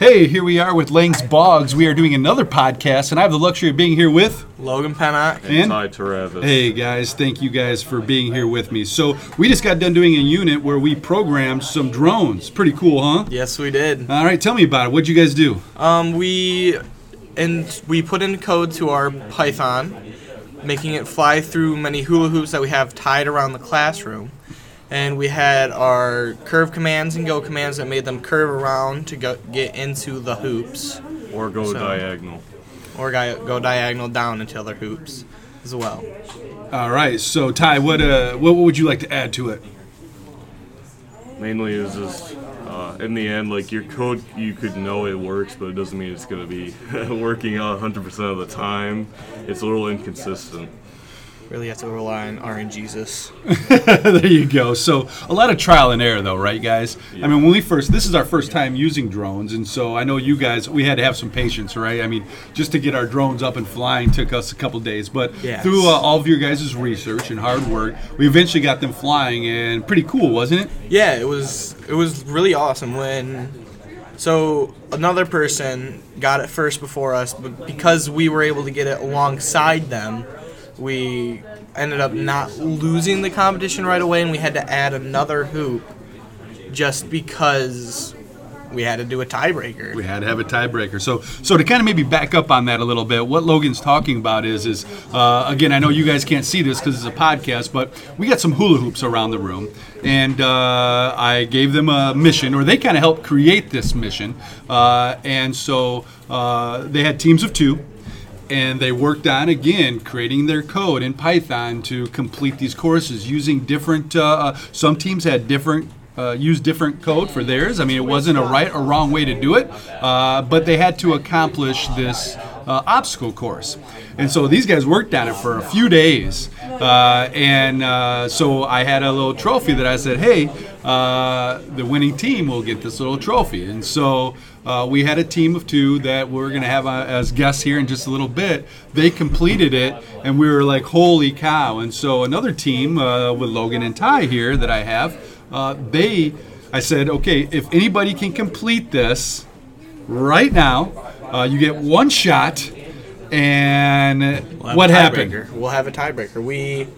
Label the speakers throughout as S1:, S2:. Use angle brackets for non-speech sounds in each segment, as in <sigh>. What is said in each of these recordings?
S1: Hey, here we are with Lang's Boggs. We are doing another podcast, and I have the luxury of being here with.
S2: Logan Pennock.
S1: And-
S3: Ty Travis.
S1: Hey guys, thank you guys for being here with me. So, we just got done doing a unit where we programmed some drones. Pretty cool, huh?
S2: Yes, we did.
S1: All right, tell me about it. What'd you guys do?
S2: Um, we and we put in code to our Python, making it fly through many hula hoops that we have tied around the classroom. And we had our curve commands and go commands that made them curve around to go, get into the hoops,
S3: Or go
S2: So-
S3: diagonal.
S2: or go, go diagonal down into their hoops as well.
S1: All right, so Ty, what uh, what would you like to add to it?
S3: Mainly is just uh, in the end, like your code, you could know it works, but it doesn't mean it's going to be <laughs> working out 100% of the time. It's a little inconsistent.
S2: Really have to rely on RNGesus. <laughs>
S1: there you go. So a lot of trial and error, though, right, guys? I mean, when we first, this is our first time using drones, and so I know you guys, we had to have some patience, right? I mean, just to get our drones up and flying took us a couple days, but
S2: Yes.
S1: through uh, all of your guys' research and hard work, we eventually got them flying, and pretty cool, wasn't it?
S2: Yeah, it was it was really awesome when so another person got it first before us, but because we were able to get it alongside them, we ended up not losing the competition right away and we had to add another hoop just because we had to do a tiebreaker.
S1: We had to have a tiebreaker. So, so to kind of maybe back up on that a little bit, what Logan's talking about is, is uh, again, I know you guys can't see this because it's a podcast, but we got some hula hoops around the room, and uh, I gave them a mission, or they kind of helped create this mission, uh, and so uh, they had teams of two. And they worked on again creating their code in Python to complete these courses using different. Uh, uh, some teams had different uh, use different code for theirs. I mean, it wasn't a right or wrong way to do it, uh, but they had to accomplish this uh, obstacle course. And so these guys worked on it for a few days. Uh, and uh, so I had a little trophy that I said, hey, uh, the winning team will get this little trophy. And so we had a team of two that we're going to have as guests here in just a little bit. They completed it, and we were like, holy cow. And so another team with Logan and Ty here that I have, uh, they, I said, okay, if anybody can complete this right now, uh, you get one shot. And
S2: We'll
S1: what happened?
S2: We'll have a tiebreaker. We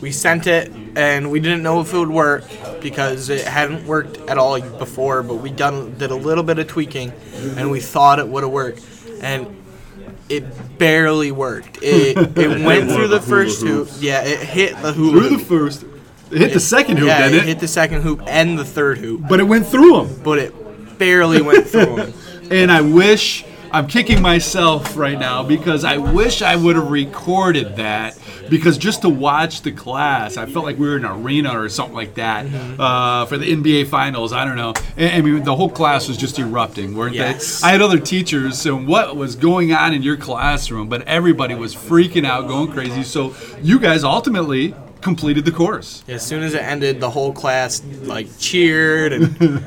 S2: we sent it and we didn't know if it would work because it hadn't worked at all before, but we done did a little bit of tweaking and we thought it would have worked and it barely worked. It it <laughs> went through the first hoop. Yeah, it hit the hula.
S1: Through the first, it hit the second hoop,
S2: yeah,
S1: didn't
S2: it
S1: it?
S2: hit the second hoop and the third hoop,
S1: but it went through them.
S2: but it barely went through them. <laughs>
S1: And I wish I'm kicking myself right now because I wish I would have recorded that because just to watch the class, I felt like we were in an arena or something like that
S2: Mm-hmm.
S1: uh, for the NBA Finals. I don't know. And, I mean, the whole class was just erupting, weren't
S2: Yes.
S1: they? I had other teachers and what was going on in your classroom, but everybody was freaking out, going crazy. So you guys ultimately completed the course.
S2: As soon as it ended, the whole class like cheered and <laughs>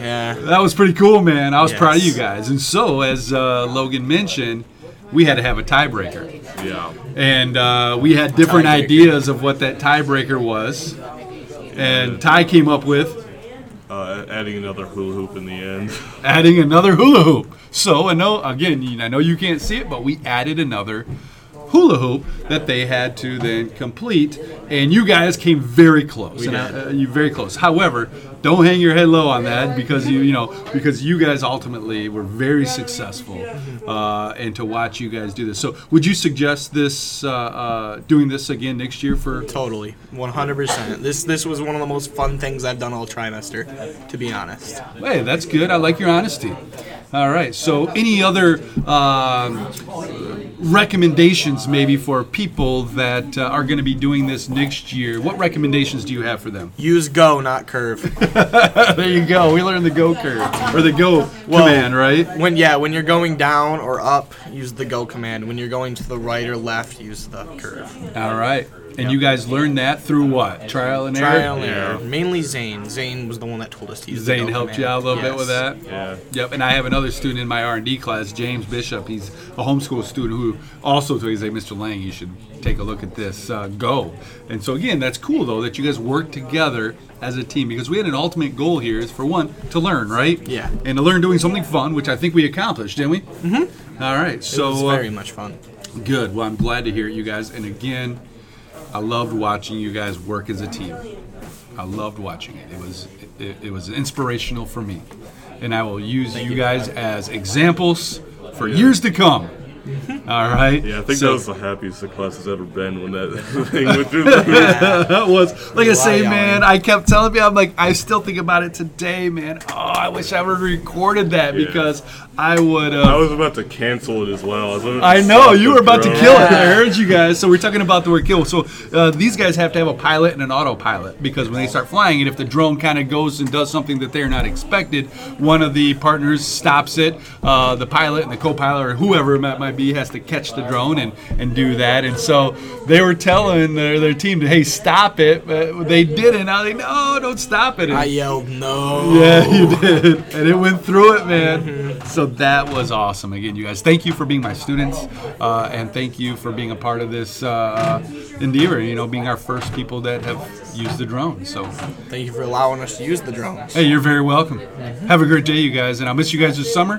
S2: yeah.
S1: That was pretty cool, man. I was proud of you guys. And so, as uh, Logan mentioned, we had to have a tiebreaker.
S3: Yeah.
S1: And uh, we had different ideas of what that tiebreaker was. And Ty came up with
S3: Uh, adding another hula hoop in the end. <laughs>
S1: adding another hula hoop. So, I know, again, I know you can't see it, but we added another hula hoop that they had to then complete. And you guys came very close. and, uh, you very close. However, don't hang your head low on that because you you know because you guys ultimately were very successful. Uh, and to watch you guys do this. So, would you suggest this uh, uh, doing this again next year for
S2: Totally, 100%. This this was one of the most fun things I've done all trimester, to be honest.
S1: Hey, that's good. I like your honesty. All right. So, any other um, recommendations maybe for people that uh, are going to be doing this next year? What recommendations do you have for them?
S2: Use go, not curve. <laughs> <laughs>
S1: there you go. We learned the go curve or the go
S2: Well-
S1: command, right?
S2: When yeah, when you're going down or up, use the go command. When you're going to the right or left, use the curve.
S1: All right. And you guys learned that through what? Trial and error.
S2: Trial and
S3: Yeah.
S2: Mainly Zane. Zane was the one that told us to use.
S1: Zane
S2: Go
S1: helped
S2: command.
S1: you out a little bit with that.
S3: Yeah.
S1: Yep, and I have another student in my R and D class, James Bishop. He's a homeschool student who also told me, "Say, Mr. Lang, you should take a look at this. Uh, go." And so again, that's cool though that you guys work together as a team because we had an ultimate goal here is for one to learn, right?
S2: Yeah.
S1: And to learn doing something fun, which I think we accomplished, didn't we? Mm-hmm. All right.
S2: It
S1: So
S2: was
S1: uh,
S2: very much fun.
S1: Good. Well, I'm glad to hear it, you guys. And again, I loved watching you guys work as a team. I loved watching it. It was it, it was inspirational for me, and I will use you guys as examples for years to come. <laughs> All right.
S3: Yeah, I think
S1: So-
S3: that was the happiest the class has ever been when that <laughs> thing went through the <laughs> hoop.
S1: that was like I say, man. I kept telling you, I'm like, I still think about it today, man. Oh, I wish I would have recorded that
S3: Yeah.
S1: because I would. Uh,
S3: I was about to cancel it as well. I, was about to
S1: I know you were about to kill it. I heard you guys. So we're talking about the word kill. So uh, these guys have to have a pilot and an autopilot because when they start flying, and if the drone kind of goes and does something that they're not expected, one of the partners stops it. Uh, the pilot and the co-pilot or whoever it might be has to catch the drone and, and do that. And so they were telling their, their team to hey stop it, but they didn't. I was like, no don't stop it. And
S2: I yelled no.
S1: yeah, you did. And it went through it, man. So that was awesome. Again, you guys, thank you for being my students. Uh, and thank you for being a part of this uh, endeavor, you know, being our first people that have used the drone. So,
S2: Thank you for allowing us to use the drones.
S1: hey, you're very welcome. Have a great day, you guys. And I'll miss you guys this summer.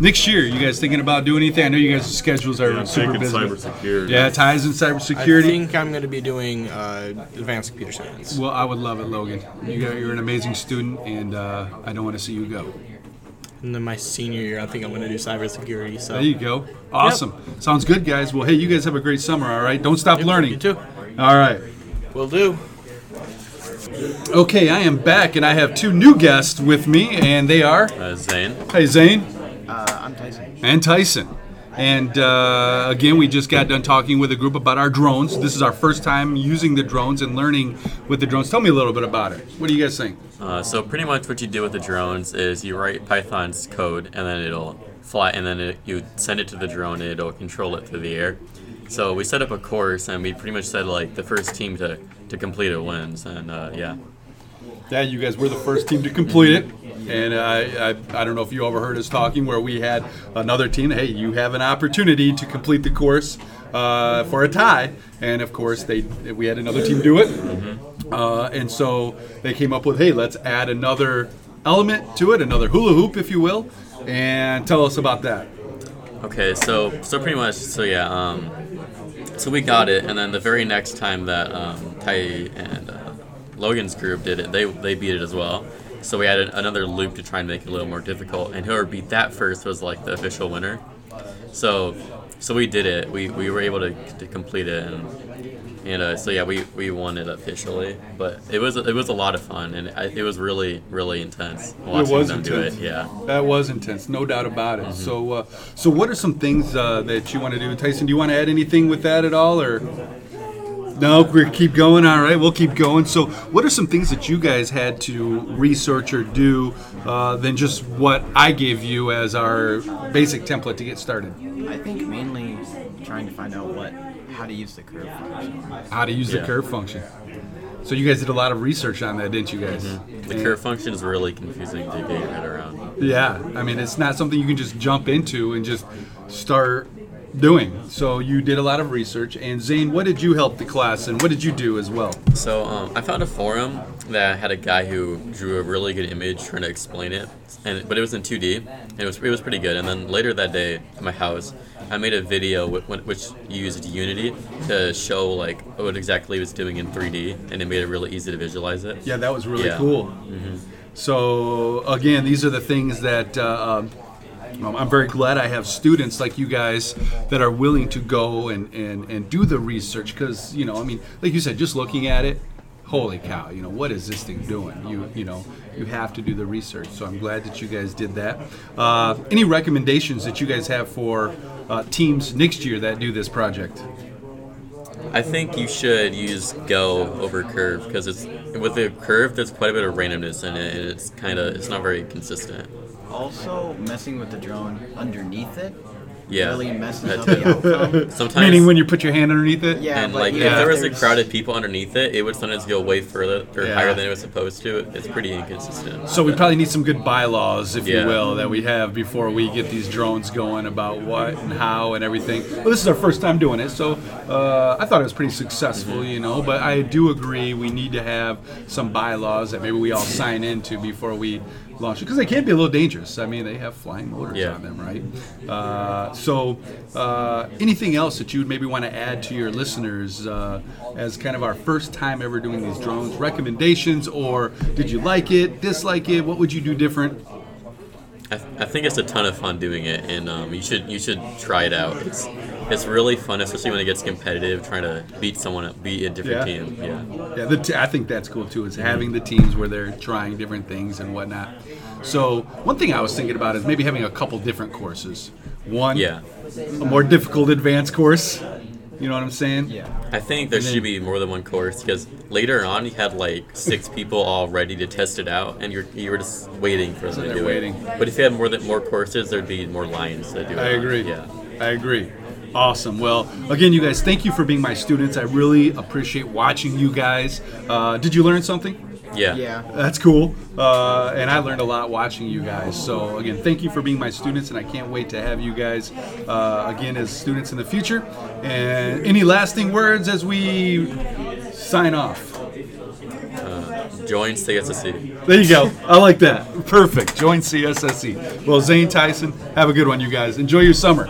S1: Next year, you guys thinking about doing anything? I know you guys' schedules are
S3: Yeah, I'm
S1: super
S3: taking
S1: busy.
S3: cybersecurity.
S1: Yeah, ties in cybersecurity.
S2: I
S1: cybersecurity.
S2: think I'm going to be doing uh, advanced computer science.
S1: well, I would love it, Logan. You got, you're an amazing student, and uh, I don't want to see you go.
S2: And then my senior year, I think I'm going to do cybersecurity. So
S1: There you go. Awesome. Sounds good, guys. Well, hey, you guys have a great summer, all right? Don't stop learning.
S2: you too.
S1: All right.
S2: Will do.
S1: Okay, I am back, and I have two new guests with me, and they are,
S4: Uh, Zane.
S1: hey, Zane
S5: I'm Tyson.
S1: and Tyson. And uh, again, we just got done talking with a group about our drones. This is our first time using the drones and learning with the drones. Tell me a little bit about it. What do you guys think?
S4: Uh, so pretty much what you do with the drones is you write Python's code and then it'll fly and then it, you send it to the drone and it'll control it through the air. So we set up a course and we pretty much said like the first team to, to complete it wins and uh, yeah.
S1: Yeah, you guys were the first team to complete it. And I, I, I don't know if you overheard us talking where we had another team. Hey, you have an opportunity to complete the course uh, for a tie. And of course, they we had another team do it. Uh, and so they came up with, hey, let's add another element to it, another hula hoop, if you will. And tell us about that.
S4: Okay, so so pretty much so yeah. Um, so we got it, and then the very next time that um, Ty and uh, Logan's group did it, they they beat it as well. So we added another loop to try and make it a little more difficult, and whoever beat that first was like the official winner. So so we did it. We, we were able to, to complete it, and and uh, so yeah, we, we won it officially. But it was it was a lot of fun, and I, it was really really intense watching
S1: was
S4: them
S1: intense.
S4: do it. Yeah.
S1: That was intense, no doubt about
S4: Mm-hmm.
S1: it. So, uh, so what are some things uh, that you want to do, Tyson? Do you want to add anything with that at all, or no? We keep going. All right, we'll keep going. So, what are some things that you guys had to research or do uh, than just what I gave you as our basic template to get started?
S5: I think mainly trying to find out what how to use the curve function.
S1: How to use the curve function. So, you guys did a lot of research on that, didn't you guys?
S4: Mm-hmm. The
S1: And-
S4: curve function is really confusing to get your head around.
S1: Yeah, I mean, it's not something you can just jump into and just start doing. So you did a lot of research. And Zane, what did you help the class, and what did you do as well?
S4: So um, I found a forum that had a guy who drew a really good image trying to explain it, and but it was in 2D. And it was it was pretty good. And then later that day at my house, I made a video wh- which used Unity to show like what exactly it was doing in 3D, and it made it really easy to visualize it.
S1: Yeah, that was really
S4: Yeah.
S1: cool. So again, these are the things that. Uh, um, I'm very glad I have students like you guys that are willing to go and, and, and do the research because, you know, I mean, like you said, just looking at it, holy cow, you know, what is this thing doing? You you know, you have to do the research. So I'm glad that you guys did that. Uh, any recommendations that you guys have for uh, teams next year that do this project?
S4: I think you should use Go over Curve because it's with the Curve there's quite a bit of randomness in it, and it's kind of it's not very consistent.
S5: Also, messing with the drone underneath it
S4: Yeah.
S5: really messes up the outcome. <laughs>
S4: Sometimes
S1: Meaning when you put your hand underneath it.
S5: Yeah,
S4: and like
S5: yeah,
S4: if there was a
S5: there's-
S4: crowd of people underneath it, it would sometimes go way further or
S1: Yeah.
S4: higher than it was supposed to. It's pretty inconsistent.
S1: So we probably need some good bylaws, if you will, that we have before we get these drones going about what and how and everything. Well, this is our first time doing it, so uh, I thought it was pretty successful, you know. But I do agree we need to have some bylaws that maybe we all sign into before we launch because they can be a little dangerous. I mean, they have flying motors
S4: Yeah.
S1: on them, right? Uh, so, uh, anything else that you would maybe want to add to your listeners uh, as kind of our first time ever doing these drones? Recommendations, or did you like it, dislike it? What would you do different?
S4: I, th- I think it's a ton of fun doing it, and um, you should you should try it out. It's it's really fun, especially when it gets competitive, trying to beat someone, up, beat a different
S1: Yeah.
S4: team. Yeah.
S1: Yeah, the t- I think that's cool too. Is having the teams where they're trying different things and whatnot. So one thing I was thinking about is maybe having a couple different courses. One,
S4: Yeah.
S1: a more difficult advanced course. You know what I'm saying?
S5: Yeah.
S4: I think there
S1: And then-
S4: should be more than one course because later on you had like six <laughs> people all ready to test it out, and you're you were just waiting for them
S1: they're
S4: to do
S1: waiting.
S4: it. But if you had more than more courses, there'd be more lines to do it.
S1: I
S4: on.
S1: agree.
S4: Yeah.
S1: I agree. Awesome. Well, again, you guys, thank you for being my students. I really appreciate watching you guys. Uh, did you learn something?
S4: Yeah.
S5: Yeah.
S1: That's cool. Uh, and I learned a lot watching you guys. So, again, thank you for being my students, and I can't wait to have you guys uh, again as students in the future. And any lasting words as we sign off?
S4: Join CSSC.
S1: There you go. I like that. Perfect. Join CSSC. Well, Zane Tyson, have a good one, you guys. Enjoy your summer.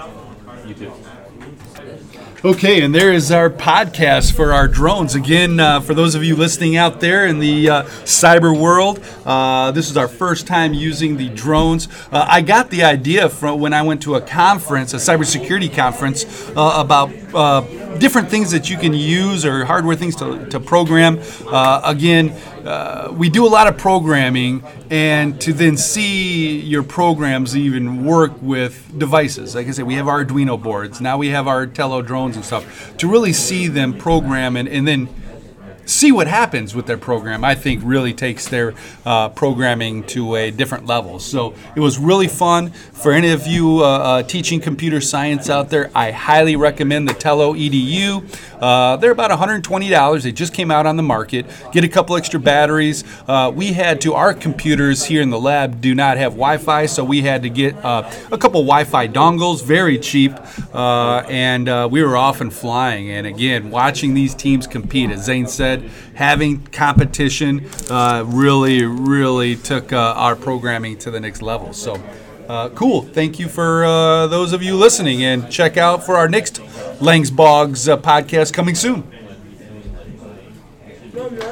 S1: Okay, and there is our podcast for our drones. Again, uh, for those of you listening out there in the uh, cyber world, uh, this is our first time using the drones. Uh, I got the idea from when I went to a conference, a cybersecurity conference, uh, about uh, different things that you can use or hardware things to, to program. Uh, again, uh, we do a lot of programming, and to then see your programs even work with devices. Like I said, we have our Arduino boards. Now we have our Tello drones and stuff. To really see them program and, and then see what happens with their program, I think really takes their uh, programming to a different level. So it was really fun. For any of you uh, uh, teaching computer science out there, I highly recommend the Tello EDU. Uh, they're about $120. They just came out on the market. Get a couple extra batteries. Uh, we had to, our computers here in the lab do not have Wi Fi, so we had to get uh, a couple Wi Fi dongles, very cheap, and we were off and flying. And again, watching these teams compete, as Zane said, having competition uh, really, really took uh, our programming to the next level. So, uh, cool. Thank you for uh, those of you listening, and check out for our next Langsbogs uh, podcast coming soon.